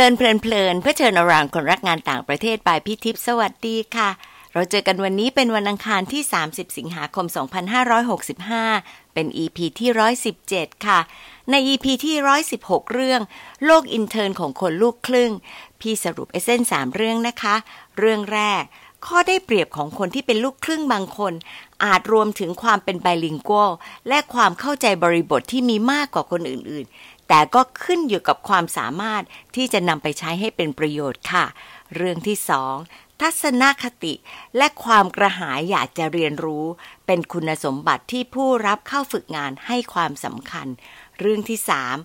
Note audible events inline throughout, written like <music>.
เลินเพลินเพลินเพื่อเชิญอรางคนรักงานต่างประเทศปายพี่ทิพย์สวัสดีค่ะ เราเจอกันวันนี้เป็นวันอังคารที่ 30 สิงหาคม 2565 เป็น EP ที่ 117 ค่ะ ใน EP ที่ 116 เรื่อง โลกอินเทอร์นของคนลูกครึ่ง พี่สรุปเอเซนสามเรื่องนะคะ เรื่องแรก ข้อได้เปรียบของคนที่เป็นลูกครึ่งบางคน อาจรวมถึงความเป็นไบลิงกัลและความเข้าใจบริบทที่มีมากกว่าคนอื่นๆ แต่ก็ขึ้นอยู่กับความสามารถที่จะนำไปใช้ให้เป็นประโยชน์ค่ะ เรื่องที่สองทัศนคติและความกระหายอยากจะเรียนรู้ เป็นคุณสมบัติที่ผู้รับเข้าฝึกงานให้ความสำคัญ เรื่องที่สาม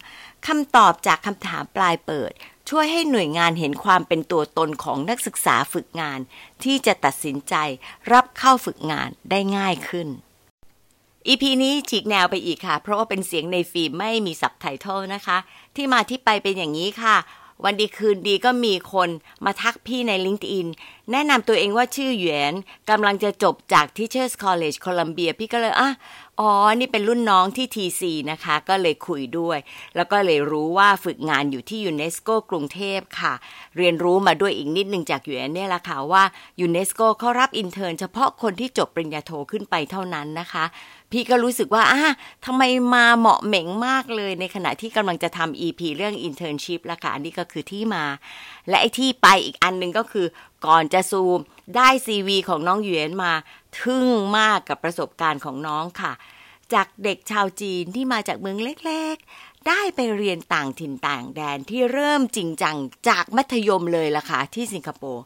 คำตอบจากคำถามปลายเปิด ช่วยให้หน่วยงานเห็นความเป็นตัวตนของนักศึกษาฝึกงาน ที่จะตัดสินใจรับเข้าฝึกงานได้ง่ายขึ้น อีพีนี้ฉีกแนวไปอีกค่ะ เพราะว่าเป็นเสียงในฟิล์มไม่มีสับไตเติลนะคะ ที่มาที่ไปเป็นอย่างนี้ค่ะ วันดีคืนดีก็มีคนมาทักพี่ใน LinkedIn แนะนำตัวเองว่าชื่อหยวนกำลังจะจบจาก Teachers College Columbia พี่ก็เลยอะอ๋อ นี่เป็นรุ่นน้องที่ TC นะคะ ก็เลยคุยด้วย แล้วก็เลยรู้ว่าฝึกงานอยู่ที่ยูเนสโกกรุงเทพค่ะ เรียนรู้มาด้วยอีกนิดนึงจากหยนเนี่ยละค่ะว่ายูเนสโกเขารับอินเทอร์นเฉพาะคนที่จบปริญญาโทขึ้นไปเท่านั้นนะคะ พี่ก็รู้สึกว่าอะทำไมมาเหมาะเหม็งมากเลย ในขณะที่กำลังจะทำ EP เรื่อง internship ละค่ะ อันนี้ก็คือที่มา และไอ้ที่ไปอีกอันหนึ่งก็คือก่อนจะซูมได้ CV ของน้องหยวนมา ทึ่งมากกับประสบการณ์ของน้องค่ะ จากเด็กชาวจีนที่มาจากเมืองเล็กๆ ได้ไปเรียนต่างถิ่นต่างแดนที่เริ่มจริงจังจากมัธยมเลยล่ะค่ะที่สิงคโปร์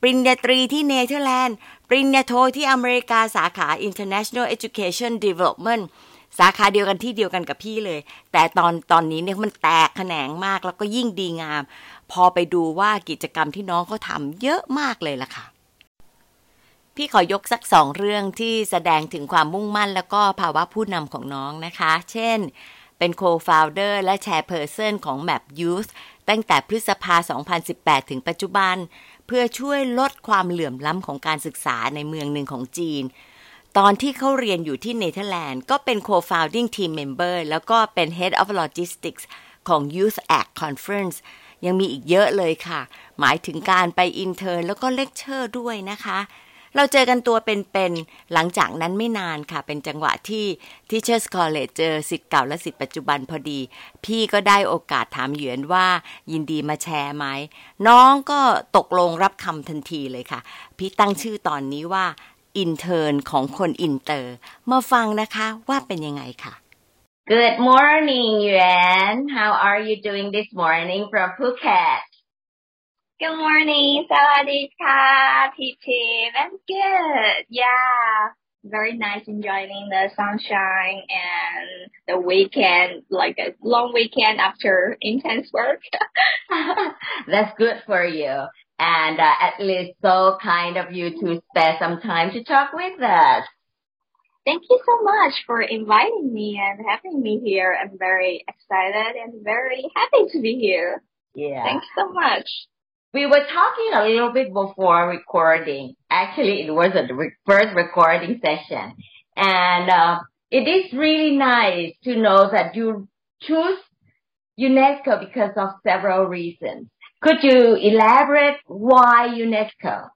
ปริญญาตรีที่เนเธอร์แลนด์ ปริญญาโทที่อเมริกาสาขา International Education Development สาขาเดียวกันที่เดียวกันกับพี่เลย แต่ตอนตอนนี้เนี่ยมันแตกแขนงมากแล้วก็ยิ่งดีงาม พอไปดูว่ากิจกรรมที่น้องเขาทำเยอะมากเลยล่ะค่ะพี่ขอยกสักสองเรื่องที่แสดงถึงความมุ่งมั่น แล้วก็ภาวะผู้นำของน้องนะคะ เช่น เป็น co-founder และ chairperson ของ Map Youth ตั้งแต่พฤษภา 2018 ถึงปัจจุบัน เพื่อช่วยลดความเหลื่อมล้ำของการศึกษาในเมืองหนึ่งของจีน ตอนที่เขาเรียนอยู่ที่เนเธอร์แลนด์ ก็เป็น co-founding team member แล้วก็เป็น head of logistics ของ Youth Act Conference ยังมีอีกเยอะเลยค่ะ หมายถึงการไปอินเทอร์แล้วก็เลคเชอร์ด้วยนะคะ เราเจอกันตัวเป็นๆ หลังจากนั้นไม่นานค่ะ เป็นจังหวะที่ Teachers College เจอสิทธิ์เก่าและสิทธิ์ปัจจุบันพอดี พี่ก็ได้โอกาสถามหยวนว่ายินดีมาแชร์ไหม น้องก็ตกลงรับคำทันทีเลยค่ะ พี่ตั้งชื่อตอนนี้ว่าอินเทอร์ของคนอินเตอร์ มาฟังนะคะว่าเป็นยังไงค่ะ Good morning, Yuan. How are you doing this morning from Phuket? Good morning, Sawadika, PT. I'm good. Yeah, very nice enjoying the sunshine and the weekend, like a long weekend after intense work. <laughs> That's good for you. And uh, at least so kind of you to spare some time to talk with us. Thank you so much for inviting me and having me here. I'm very excited and very happy to be here. Yeah. Thanks so much. We were talking a little bit before recording. Actually, it was a re- first recording session. And uh, it is really nice to know that you choose UNESCO because of several reasons. Could you elaborate why UNESCO?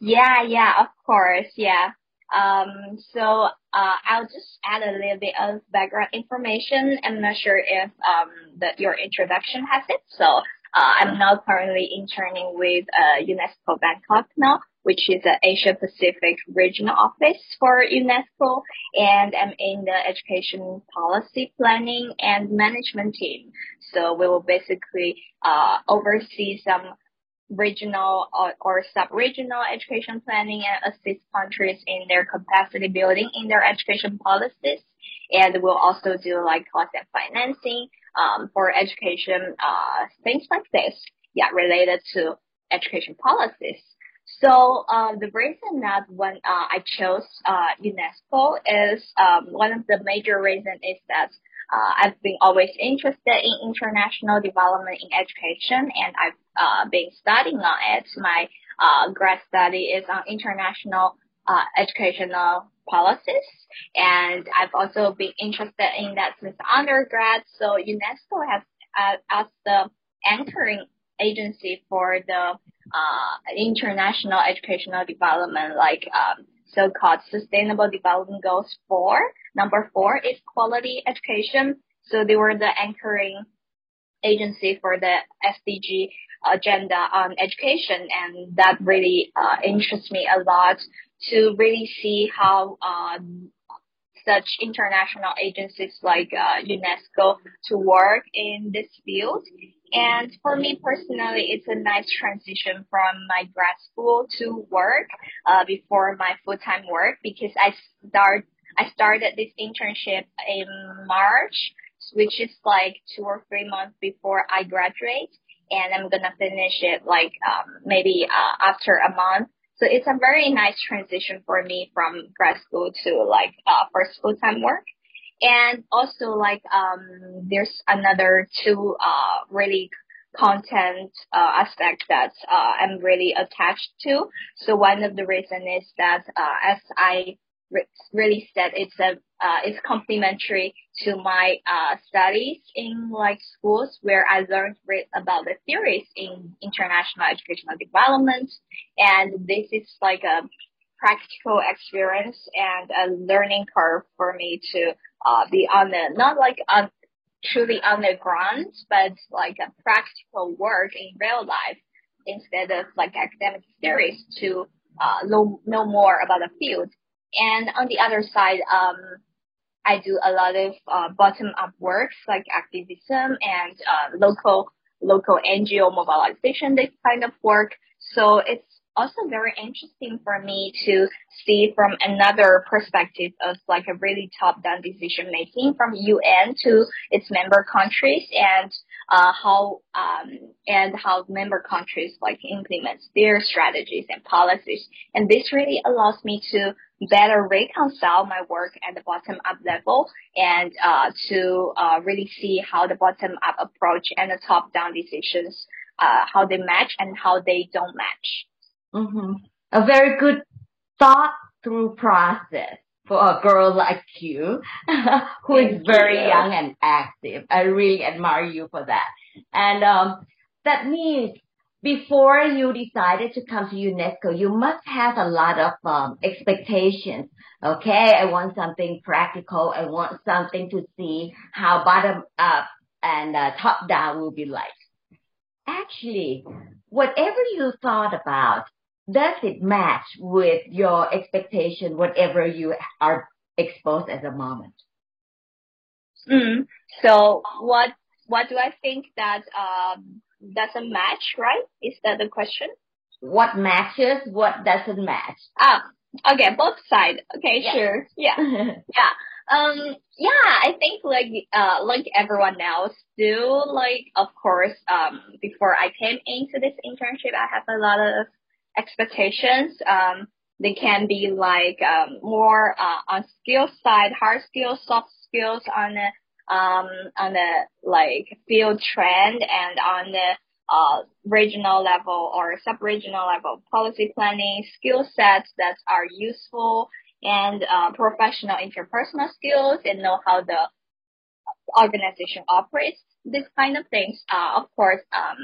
Yeah, yeah, of course, yeah. Um, so uh, I'll just add a little bit of background information. I'm not sure if um, your introduction has it. So uh, I'm now currently interning with uh, UNESCO Bangkok now, which is the Asia Pacific regional office for UNESCO, and I'm in the education policy planning and management team. So we will basically uh, oversee some regional or, or sub-regional education planning and assist countries in their capacity building in their education policies. And we'll also do like cost and financing um, for education, uh, things like this, yeah, related to education policies. So uh, the reason that when uh, I chose uh, UNESCO is um, one of the major reasons is that uh, I've been always interested in international development in education, and I've uh, been studying on it. My uh, grad study is on international uh, educational policies, and I've also been interested in that since undergrad. So UNESCO has uh, asked the anchoring agency for the uh, international educational development, like um, so-called Sustainable Development Goals 4. Number four is quality education. So they were the anchoring agency for the SDG agenda on education, and that really uh, interests me a lot to really see how um, such international agencies like uh, UNESCO to work in this field. And for me personally, it's a nice transition from my grad school to work uh, before my full time work because I start I started this internship in March, which is like two or three months before I graduate, and I'm gonna finish it like um, maybe uh, after a month. So it's a very nice transition for me from grad school to like uh, first full time work. And also like um there's another two uh really content uh, aspect that uh, I'm really attached to. So one of the reason is that uh, as I re- really said, it's a uh, it's complementary to my uh, studies in like schools where I learned about the theories in international educational development, and this is like a practical experience and a learning curve for me to uh, be on the not like on truly on the ground, but like a practical work in real life instead of like academic theories to uh, know, know more about the field. And on the other side, um, I do a lot of uh, bottom up works like activism and uh, local local NGO mobilization, this kind of work. So it's also very interesting for me to see from another perspective of like a really top down decision making from UN to its member countries and uh, how um, and how member countries like implement their strategies and policies. And this really allows me to better reconcile my work at the bottom up level and uh, to uh, really see how the bottom up approach and the top down decisions uh, how they match and how they don't match. Mm-hmm. A very good thought through process for a girl like you <laughs> who Thank is very you. young and active. I really admire you for that. And um, that means before you decided to come to UNESCO, you must have a lot of um, expectations. Okay, I want something practical. I want something to see how bottom up and uh, top down will be like. Actually, whatever you thought about, does it match with your expectation, whatever you are exposed at the moment? Mm. So what what do I think that um, doesn't match, right? Is that the question? What matches, what doesn't match? Ah, okay, both sides. Okay, yeah. sure. Yeah. <laughs> yeah. Um, yeah, I think like, uh, like everyone else do, like, of course, um, before I came into this internship, I have a lot of expectations. Um, they can be like, um, more, uh, on skill side, hard skills, soft skills on the um, on the like field trend and on the uh, regional level or sub-regional level policy planning skill sets that are useful and uh, professional interpersonal skills and know how the organization operates. These kind of things, uh, of course, um,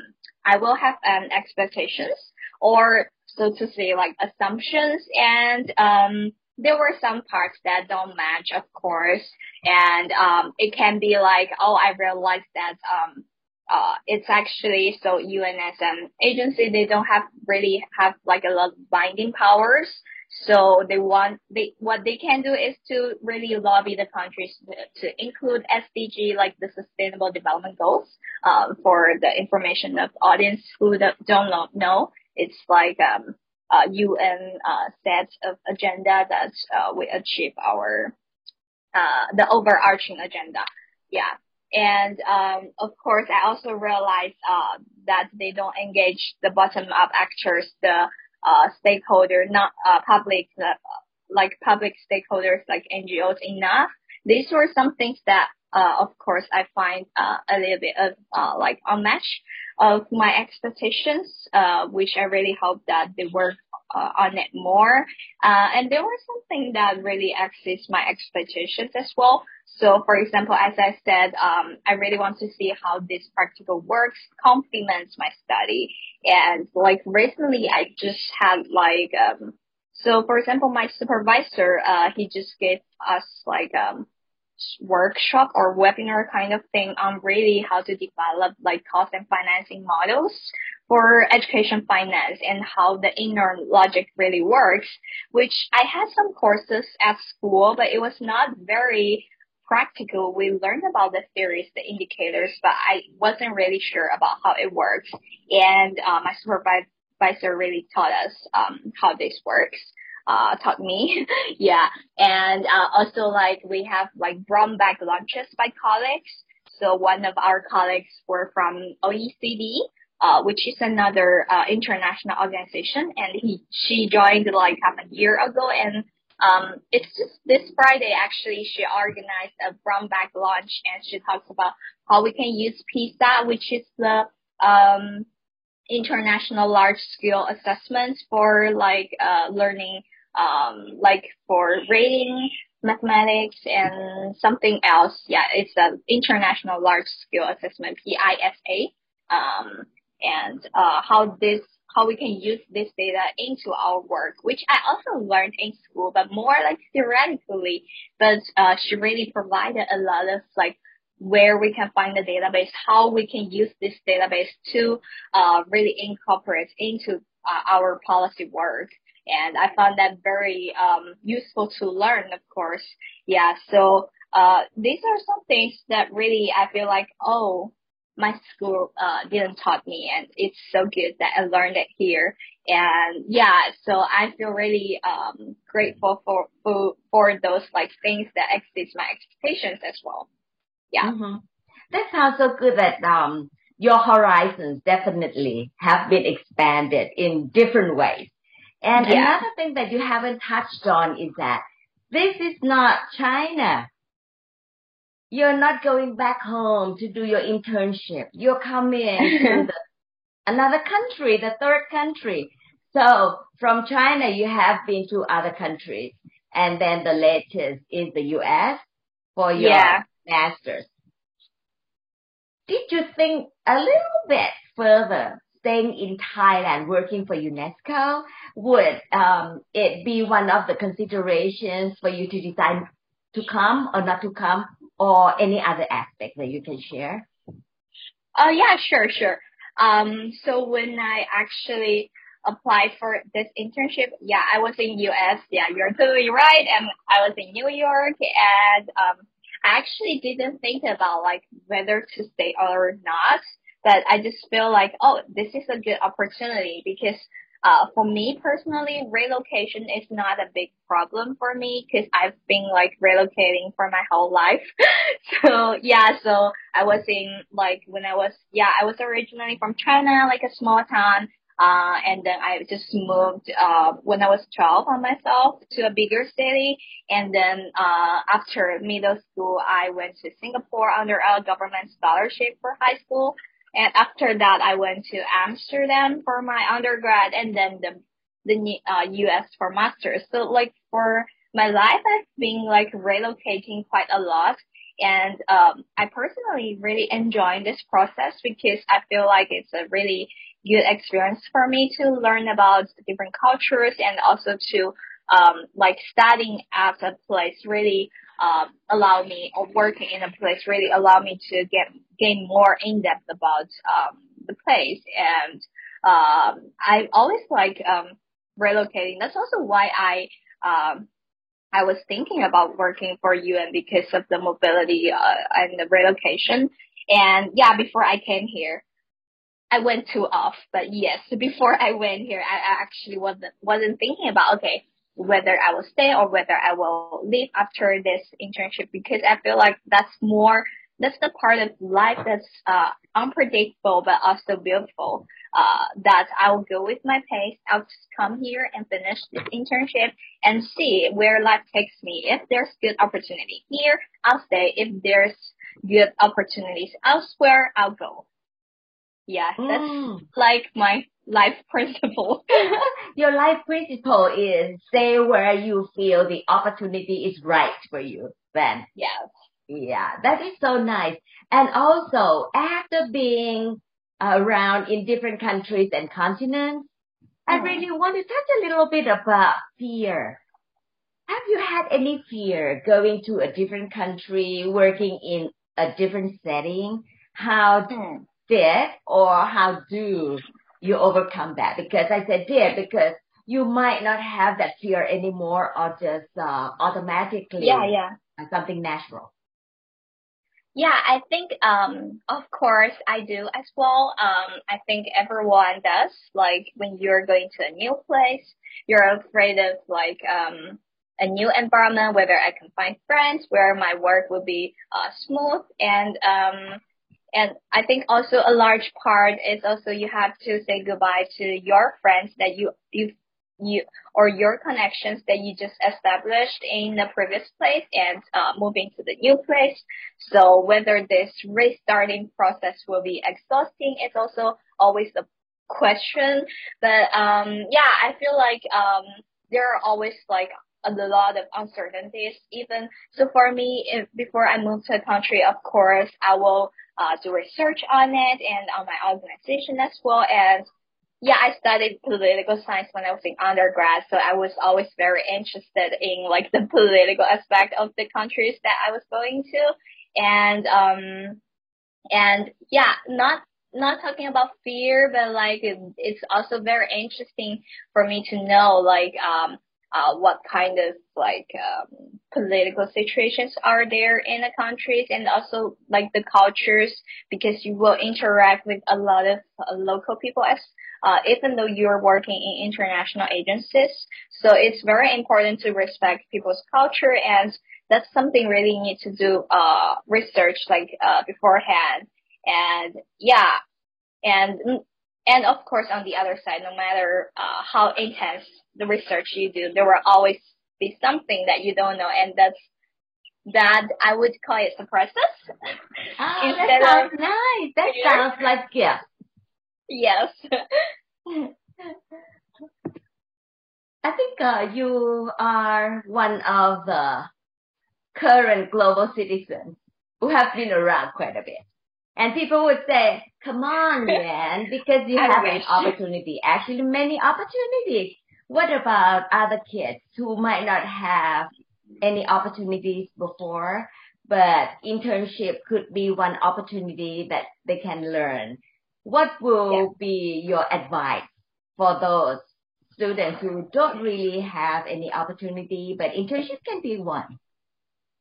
I will have um, expectations or so to say like assumptions and um, there were some parts that don't match, of course, and um, it can be like, oh, I realized that um, uh, it's actually so UNSM agency they don't have really have like a lot of binding powers. So they want they what they can do is to really lobby the countries to, include SDG like the Sustainable Development Goals. Um, for the information of audience who don't know, it's like um UN uh, set of agenda that uh, we achieve our uh, the overarching agenda. Yeah. And um, of course, I also realized uh, that they don't engage the bottom-up actors, the uh, stakeholder, not uh, public, uh, like public stakeholders like NGOs enough. These were some things that, uh, of course, I find uh, a little bit of uh, like unmatched of my expectations, uh, which I really hope that they work uh, on it more. Uh, and there was something that really exceeds my expectations as well. So for example, as I said, um, I really want to see how this practical works complements my study. And like recently I just had like, um, so for example, my supervisor, uh, he just gave us like, um, workshop or webinar kind of thing on really how to develop like cost and financing models for education finance and how the inner logic really works, which I had some courses at school, but it was not very practical. We learned about the theories, the indicators, but I wasn't really sure about how it works. And uh, my supervisor really taught us um, how this works uh, taught me. <laughs> yeah. And uh, also like we have like brown bag lunches by colleagues. So one of our colleagues were from OECD, uh, which is another uh, international organization, and he she joined like half a year ago, and um, it's just this Friday actually she organized a brown bag lunch, and she talks about how we can use PISA, which is the um, international large scale assessments for like uh, learning um, like for rating, mathematics, and something else. Yeah, it's an international large scale assessment, PISA. Um, and uh, how this how we can use this data into our work, which I also learned in school, but more like theoretically. But uh, she really provided a lot of like where we can find the database, how we can use this database to uh, really incorporate into uh, our policy work and I found that very um, useful to learn, of course. Yeah, so uh, these are some things that really I feel like, oh, my school uh, didn't taught me, and it's so good that I learned it here. And yeah, so I feel really um, grateful for, for for those like things that exceeds my expectations as well. Yeah, mm-hmm. that sounds so good. That um, your horizons definitely have been expanded in different ways. And yeah. another thing that you haven't touched on is that this is not China. You're not going back home to do your internship. You're coming <laughs> to the, another country, the third country. So from China, you have been to other countries. And then the latest is the US for your yeah. master's. Did you think a little bit further staying in Thailand working for UNESCO, would um, it be one of the considerations for you to decide to come or not to come, or any other aspect that you can share? Oh yeah, sure, sure. Um, so when I actually applied for this internship, yeah, I was in US. Yeah, you're totally right. And I was in New York and, um, I actually didn't think about like whether to stay or not. But I just feel like, oh, this is a good opportunity because uh, for me personally, relocation is not a big problem for me because I've been like relocating for my whole life. <laughs> so yeah, so I was in like when I was yeah I was originally from China, like a small town. Uh, and then I just moved, uh, when I was 12 on myself to a bigger city. And then, uh, after middle school, I went to Singapore under a government scholarship for high school. And after that, I went to Amsterdam for my undergrad and then the, the uh, US for master's. So like for my life, I've been like relocating quite a lot. And, um, I personally really enjoy this process because I feel like it's a really good experience for me to learn about different cultures and also to, um, like studying at a place really um, allow me or working in a place really allow me to get gain more in depth about um, the place and um, I always like um, relocating. That's also why I um, I was thinking about working for UN because of the mobility uh, and the relocation. And yeah, before I came here, I went too off. But yes, <laughs> before I went here, I actually wasn't wasn't thinking about okay, whether I will stay or whether I will leave after this internship because I feel like that's more that's the part of life that's uh, unpredictable but also beautiful. Uh, that I will go with my pace. I'll just come here and finish this internship and see where life takes me. If there's good opportunity here, I'll stay. If there's good opportunities elsewhere, I'll go. Yeah, that's mm. like my life principle. <laughs> Your life principle is stay where you feel the opportunity is right for you. Then. Yes. Yeah, that is so nice. And also, after being around in different countries and continents, I mm-hmm. really want to touch a little bit about fear. Have you had any fear going to a different country, working in a different setting? How mm. Did or how do you overcome that? Because I said did because you might not have that fear anymore or just uh, automatically yeah, yeah. something natural. Yeah, I think um of course I do as well. Um I think everyone does. Like when you're going to a new place, you're afraid of like um a new environment, whether I can find friends, where my work will be uh, smooth, and um, and I think also a large part is also you have to say goodbye to your friends that you you you or your connections that you just established in the previous place and uh, moving to the new place. So whether this restarting process will be exhausting, it's also always a question. But um, yeah, I feel like um, there are always like a lot of uncertainties. Even so, for me, if, before I move to a country, of course, I will uh, do research on it and on my organization as well. And yeah, I studied political science when I was in undergrad, so I was always very interested in like the political aspect of the countries that I was going to, and um, and yeah, not not talking about fear, but like it, it's also very interesting for me to know like um uh, what kind of like um, political situations are there in the countries and also like the cultures because you will interact with a lot of uh, local people as uh, even though you're working in international agencies. So it's very important to respect people's culture and that's something really need to do uh, research like uh, beforehand. And yeah, and and of course on the other side, no matter uh, how intense the research you do, there will always be something that you don't know, and that's that I would call it surprises. <laughs> Oh, that sounds of, nice. That sounds like gift. Yes. <laughs> I think uh, you are one of the current global citizens who have been around quite a bit. And people would say, come on, <laughs> man, because you have an opportunity. Actually, many opportunities. What about other kids who might not have any opportunities before, but internship could be one opportunity that they can learn? What will yeah. be your advice for those students who don't really have any opportunity, but internship can be one?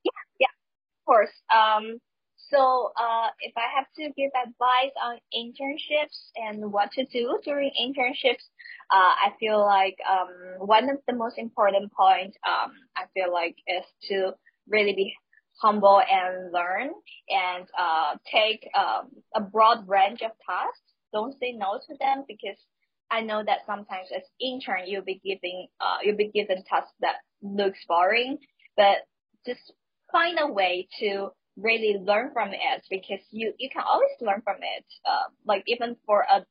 Yeah, yeah, of course. Um, so uh, if I have to give advice on internships and what to do during internships, uh, I feel like um, one of the most important points um, I feel like is to really be humble and learn and uh, take um, a broad range of tasks. Don't say no to them because I know that sometimes as intern you'll be giving uh, you'll be given tasks that looks boring, but just find a way to really learn from it because you, you can always learn from it. Uh, like even for a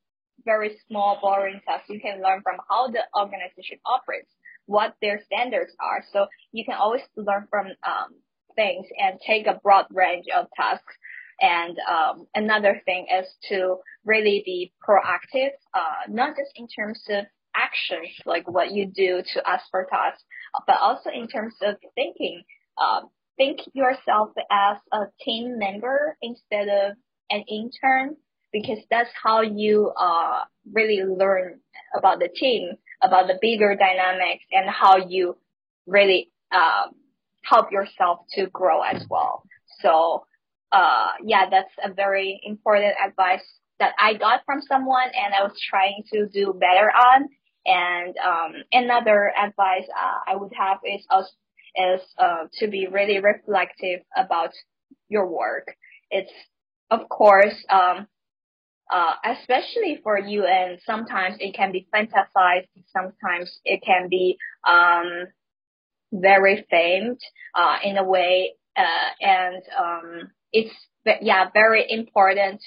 very small boring task, you can learn from how the organization operates, what their standards are. So you can always learn from um, things and take a broad range of tasks. And um, another thing is to really be proactive, uh, not just in terms of actions, like what you do to ask for tasks, but also in terms of thinking. Um, think yourself as a team member instead of an intern because that's how you uh, really learn about the team, about the bigger dynamics and how you really um, help yourself to grow as well. So uh, yeah, that's a very important advice that I got from someone and I was trying to do better on. And um, another advice uh, I would have is also is uh, to be really reflective about your work. It's of course, um, uh, especially for you, and sometimes it can be fantasized. Sometimes it can be um, very famed uh, in a way, uh, and um, it's yeah very important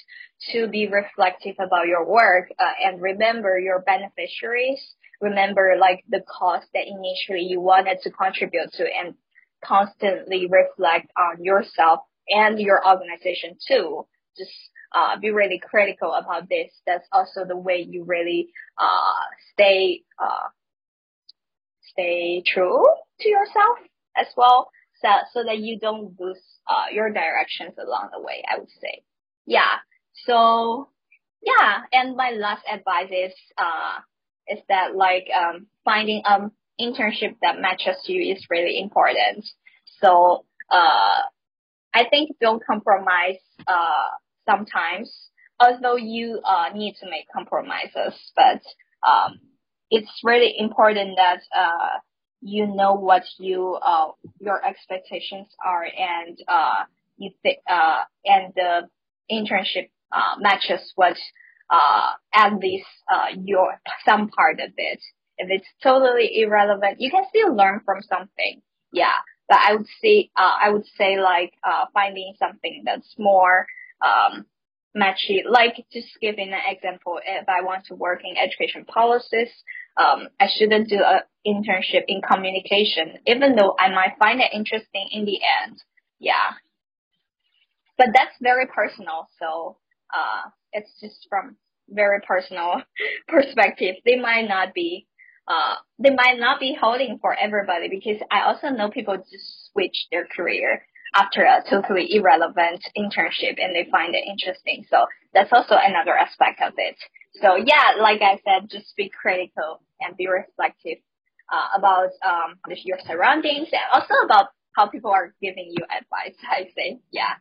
to be reflective about your work uh, and remember your beneficiaries. Remember like the cause that initially you wanted to contribute to and constantly reflect on yourself and your organization too. Just uh, be really critical about this. That's also the way you really uh, stay uh, stay true to yourself as well, so so that you don't lose uh, your directions along the way. I would say, yeah. So yeah, and my last advice is uh is that like um finding um internship that matches you is really important. So uh I think don't compromise uh sometimes, although you uh need to make compromises, but um it's really important that uh you know what you uh your expectations are and uh you think uh and the internship uh matches what uh at least uh your some part of it. If it's totally irrelevant, you can still learn from something. Yeah. But I would say uh I would say like uh finding something that's more um matchy like just giving an example if I want to work in education policies um, I shouldn't do an internship in communication, even though I might find it interesting in the end. Yeah. But that's very personal. So, uh, it's just from very personal <laughs> perspective. They might not be, uh, they might not be holding for everybody because I also know people just switch their career after a totally irrelevant internship and they find it interesting. So that's also another aspect of it. So yeah, like I said, just be critical and be reflective uh, about um, your surroundings and also about how people are giving you advice. <laughs> I say, yeah.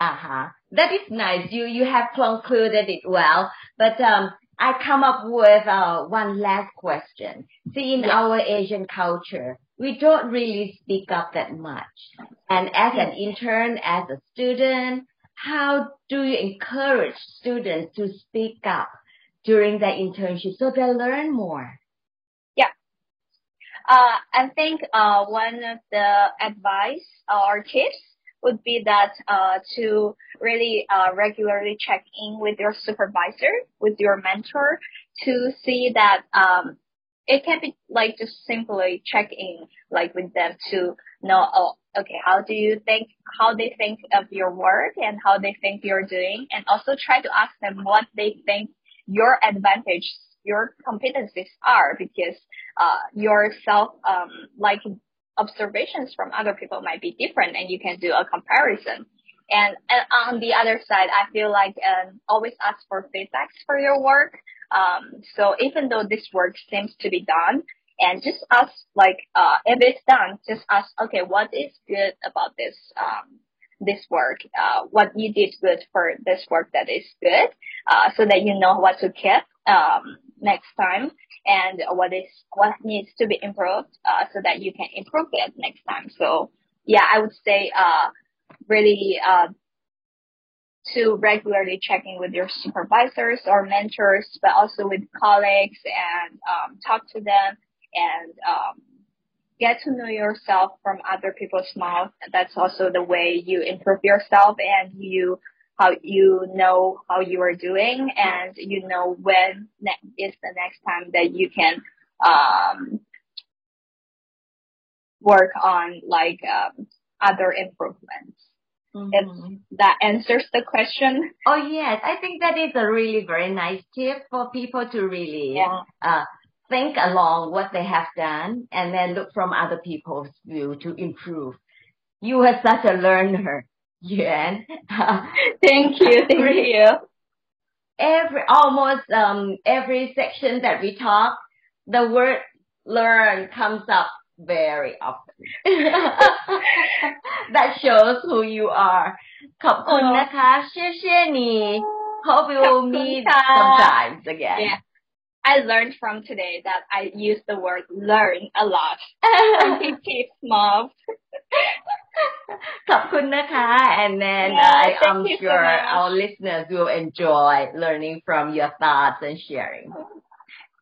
Uh huh. That is nice. You you have concluded it well, but um, I come up with uh, one last question. See, in our Asian culture, we don't really speak up that much. And as an intern, as a student, how do you encourage students to speak up during their internship so they learn more? Yeah. Uh, I think uh, one of the advice or tips would be that uh, to really uh, regularly check in with your supervisor, with your mentor, to see that um, it can be like just simply check in like with them to know oh okay how do you think how they think of your work and how they think you're doing and also try to ask them what they think your advantages your competencies are because uh, your self um, like observations from other people might be different and you can do a comparison. And, and on the other side, I feel like um, always ask for feedbacks for your work. Um, so even though this work seems to be done, and just ask like uh, if it's done, just ask okay, what is good about this um, this work, uh, what you did good for this work that is good, uh, so that you know what to keep um, next time and what is what needs to be improved, uh, so that you can improve it next time. So yeah, I would say uh, really uh, to regularly checking with your supervisors or mentors, but also with colleagues and um, talk to them and um, get to know yourself from other people's mouth. That's also the way you improve yourself and you how you know how you are doing and you know when ne- is the next time that you can um, work on like um, other improvements. Mm-hmm. If that answers the question. Oh yes, I think that is a really very nice tip for people to really yeah. uh, think along what they have done and then look from other people's view to improve. You are such a learner, Yuan. <laughs> thank you, <laughs> thank you. Every almost um every section that we talk, the word learn comes up very often. <laughs> that shows who you are. ขอบคุณนะคะเชื่อเชื่อนี Hope we will meet sometimes again. Yeah. I learned from today that I use the word learn a lot. it keeps small. ขอบคุณนะคะ and then yeah, uh, I'm sure so our listeners will enjoy learning from your thoughts and sharing.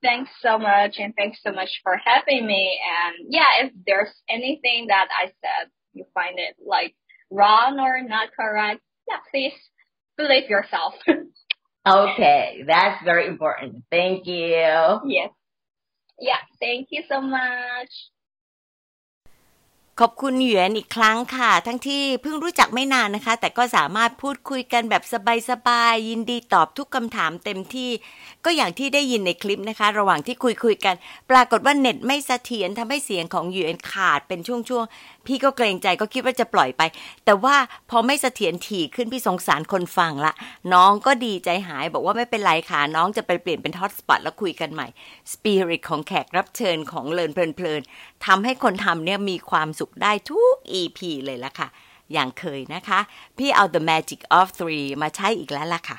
Thanks so much and thanks so much for having me and yeah if there's anything that I said you find it like wrong or not correct yeah, please believe yourself. <laughs> okay, that's very important. Thank you. Yes. Yeah, thank you so much. ขอบคุณหยวนอีกครั้งค่ะ ทั้งที่เพิ่งรู้จักไม่นานนะคะ แต่ก็สามารถพูดคุยกันแบบสบายๆยินดีตอบทุกคำถามเต็มที่ ก็อย่างที่ได้ยินในคลิปนะคะ ระหว่างที่คุยคุยกัน ปรากฏว่าเน็ตไม่เสถียรทำให้เสียงของหยวนขาดเป็นช่วงๆ พี่ก็เกรงใจก็คิดว่าจะปล่อยไป แต่ว่าพอไม่เสถียรถี่ขึ้นพี่สงสารคนฟังละ น้องก็ดีใจหายบอกว่าไม่เป็นไรค่ะ น้องจะไปเปลี่ยนเป็นฮอตสปอตแล้วคุยกันใหม่สปิริตของแขกรับเชิญของเลินเพลินๆทำให้คนทำเนี่ยมีความสุขได้ทุก EP เลยละค่ะ อย่างเคยนะคะ พี่เอา The Magic of Three มาใช้อีกแล้วล่ะค่ะ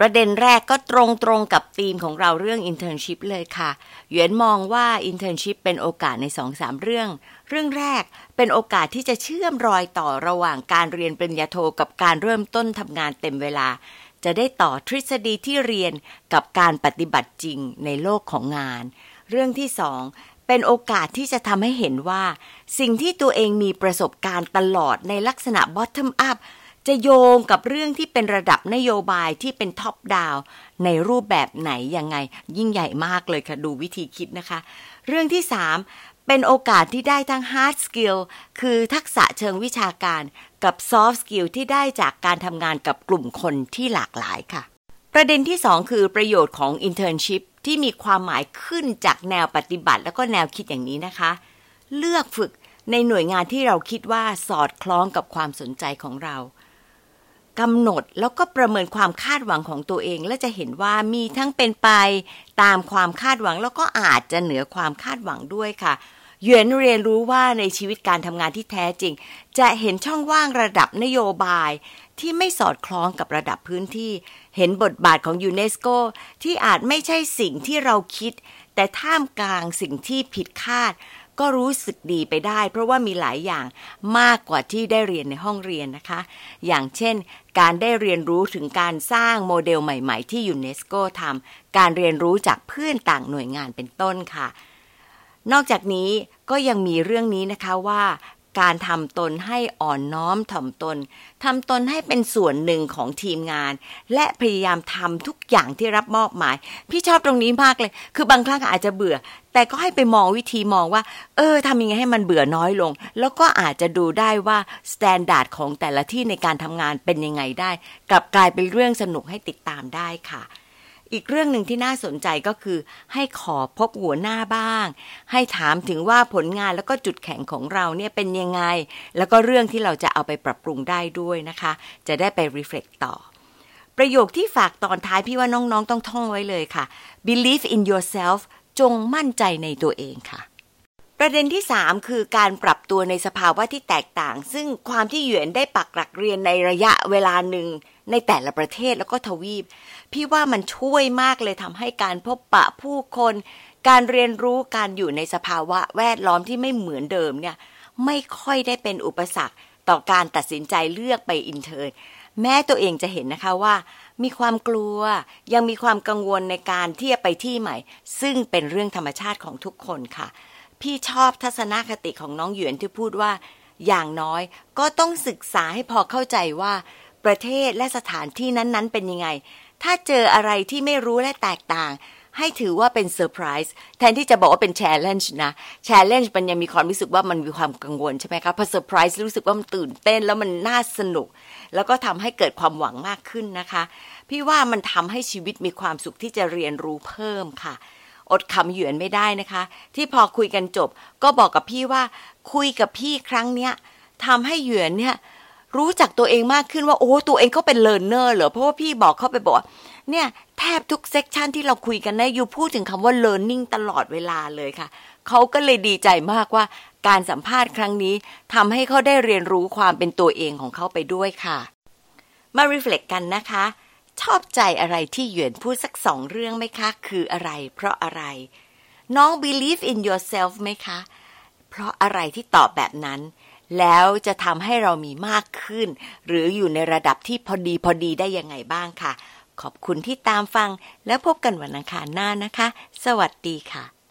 ประเด็นแรกก็ตรงตรงกับธีมของเราเรื่อง internship เลยค่ะ หยวนมองว่า internship เป็นโอกาสในสองสามเรื่อง เรื่องแรกเป็นโอกาสที่จะเชื่อมรอยต่อระหว่างการเรียนปริญญาโทกับการเริ่มต้นทำงานเต็มเวลา จะได้ต่อทฤษฎีที่เรียนกับการปฏิบัติจริงในโลกของงาน เรื่องที่สองเป็นโอกาสที่จะทำให้เห็นว่า สิ่งที่ตัวเองมีประสบการณ์ตลอดในลักษณะ bottom up จะโยงกับเรื่องที่เป็นระดับนโยบายที่เป็นท็อปดาวในรูปแบบไหนยังไง ยิ่งใหญ่มากเลยค่ะ ดูวิธีคิดนะคะ เรื่องที่ 3 เป็นโอกาสที่ได้ทั้ง hard skill คือทักษะเชิงวิชาการกับ soft skill ที่ได้จากการทำงานกับกลุ่มคนที่หลากหลายค่ะ ประเด็นที่ 2 คือประโยชน์ของ internship ที่มีความหมายขึ้นจากแนวปฏิบัติ แล้วก็แนวคิดอย่างนี้นะคะ เลือกฝึกในหน่วยงานที่เราคิดว่าสอดคล้องกับความสนใจของเรา กำหนดแล้วก็ประเมินความคาดหวังของตัวเอง และจะเห็นว่ามีทั้งเป็นไปตามความคาดหวังแล้วก็อาจจะเหนือความคาดหวังด้วยค่ะเหยนเรียนรู้ว่าในชีวิตการทำงานที่แท้จริง จะเห็นช่องว่างระดับนโยบายที่ไม่สอดคล้องกับระดับพื้นที่ เห็นบทบาทของยูเนสโกที่อาจไม่ใช่สิ่งที่เราคิด แต่ท่ามกลางสิ่งที่ผิดคาด ก็รู้สึกดีไปได้ เพราะว่ามีหลายอย่างมากกว่าที่ได้เรียนในห้องเรียนนะคะ อย่างเช่น การได้เรียนรู้ถึงการสร้างโมเดลใหม่ ๆ ที่ยูเนสโกทำการเรียนรู้จากเพื่อนต่างหน่วยงานเป็นต้นค่ะ นอกจากนี้ก็ยังมีเรื่องนี้นะคะว่า การทำตนให้อ่อนน้อมถ่อมตนทำตนให้เป็นส่วนหนึ่งของทีมงาน และพยายามทำทุกอย่างที่รับมอบหมาย พี่ชอบตรงนี้มากเลย คือบางครั้งอาจจะเบื่อ แต่ก็ให้ไปมองวิธีมองว่า เออทำยังไงให้มันเบื่อน้อยลง แล้วก็อาจจะดูได้ว่าสแตนดาร์ดของแต่ละที่ในการทำงานเป็นยังไงได้กลับกลายเป็นเรื่องสนุกให้ติดตามได้ค่ะ อีกเรื่องหนึ่งที่น่าสนใจก็คือ ให้ขอพบหัวหน้าบ้าง ให้ถามถึงว่าผลงานแล้วก็จุดแข็งของเราเนี่ยเป็นยังไง แล้วก็เรื่องที่เราจะเอาไปปรับปรุงได้ด้วยนะคะ จะได้ไปรีเฟล็กต่อ ประโยคที่ฝากตอนท้ายพี่ว่าน้องๆต้องท่องไว้เลยค่ะ believe in yourself จงมั่นใจในตัวเองค่ะประเด็นที่ 3 คือการปรับตัวในสภาวะที่แตกต่าง ซึ่งความที่หยวนได้ปักหลักเรียนในระยะเวลาหนึ่ง ในแต่ละประเทศแล้วก็ทวีป พี่ว่ามันช่วยมากเลยทำให้การพบปะผู้คน การเรียนรู้การอยู่ในสภาวะแวดล้อมที่ไม่เหมือนเดิมเนี่ย ไม่ค่อยได้เป็นอุปสรรคต่อการตัดสินใจเลือกไปอินเทอร์แม้ตัวเองจะเห็นนะคะว่า มีความกลัว ยังมีความกังวลในการที่จะไปที่ใหม่ ซึ่งเป็นเรื่องธรรมชาติของทุกคนค่ะ พี่ชอบทัศนคติของน้องหยวนที่พูดว่า อย่างน้อยก็ต้องศึกษาให้พอเข้าใจว่า ประเทศและสถานที่นั้นๆ เป็นยังไง ถ้าเจออะไรที่ไม่รู้และแตกต่าง ให้ถือว่าเป็นเซอร์ไพรส์แทนที่จะบอกว่าเป็นแชร์เลนจ์นะแชร์เลนจ์มันยังมีความรู้สึกว่ามันมีความกังวลใช่ไหมคะพอเซอร์ไพรส์รู้สึกว่ามันตื่นเต้นแล้วมันน่าสนุก แล้วก็ทำให้เกิดความหวังมากขึ้นนะคะ พี่ว่ามันทำให้ชีวิตมีความสุขที่จะเรียนรู้เพิ่มค่ะอดคำเหยวนไม่ได้นะคะ ที่พอคุยกันจบ ก็บอกกับพี่ว่า คุยกับพี่ครั้งเนี้ยทำให้เหยวนเนี่ย รู้จักตัวเองมากขึ้นว่าโอ้ตัวเองก็เป็นเลิร์นเนอร์เหรอเพราะว่าพี่บอกเขาไปบอกเนี่ยแทบทุกเซกชันที่เราคุยกันนะยูพูดถึงคำว่า learning ตลอดเวลาเลยค่ะ เขาก็เลยดีใจมากว่าการสัมภาษณ์ครั้งนี้ทำให้เขาได้เรียนรู้ความเป็นตัวเองของเขาไปด้วยค่ะ มารีเฟล็กกันนะคะ ชอบใจอะไรที่หยวนพูดสักสองเรื่องไหมคะ คืออะไร เพราะอะไร น้อง believe in yourself ไหมคะ เพราะอะไรที่ตอบแบบนั้น แล้วจะทำให้เรามีมากขึ้น หรืออยู่ในระดับที่พอดีพอดีได้ยังไงบ้างค่ะ ขอบคุณที่ตามฟังแล้วพบกันวันอังคารหน้านะคะ สวัสดีค่ะ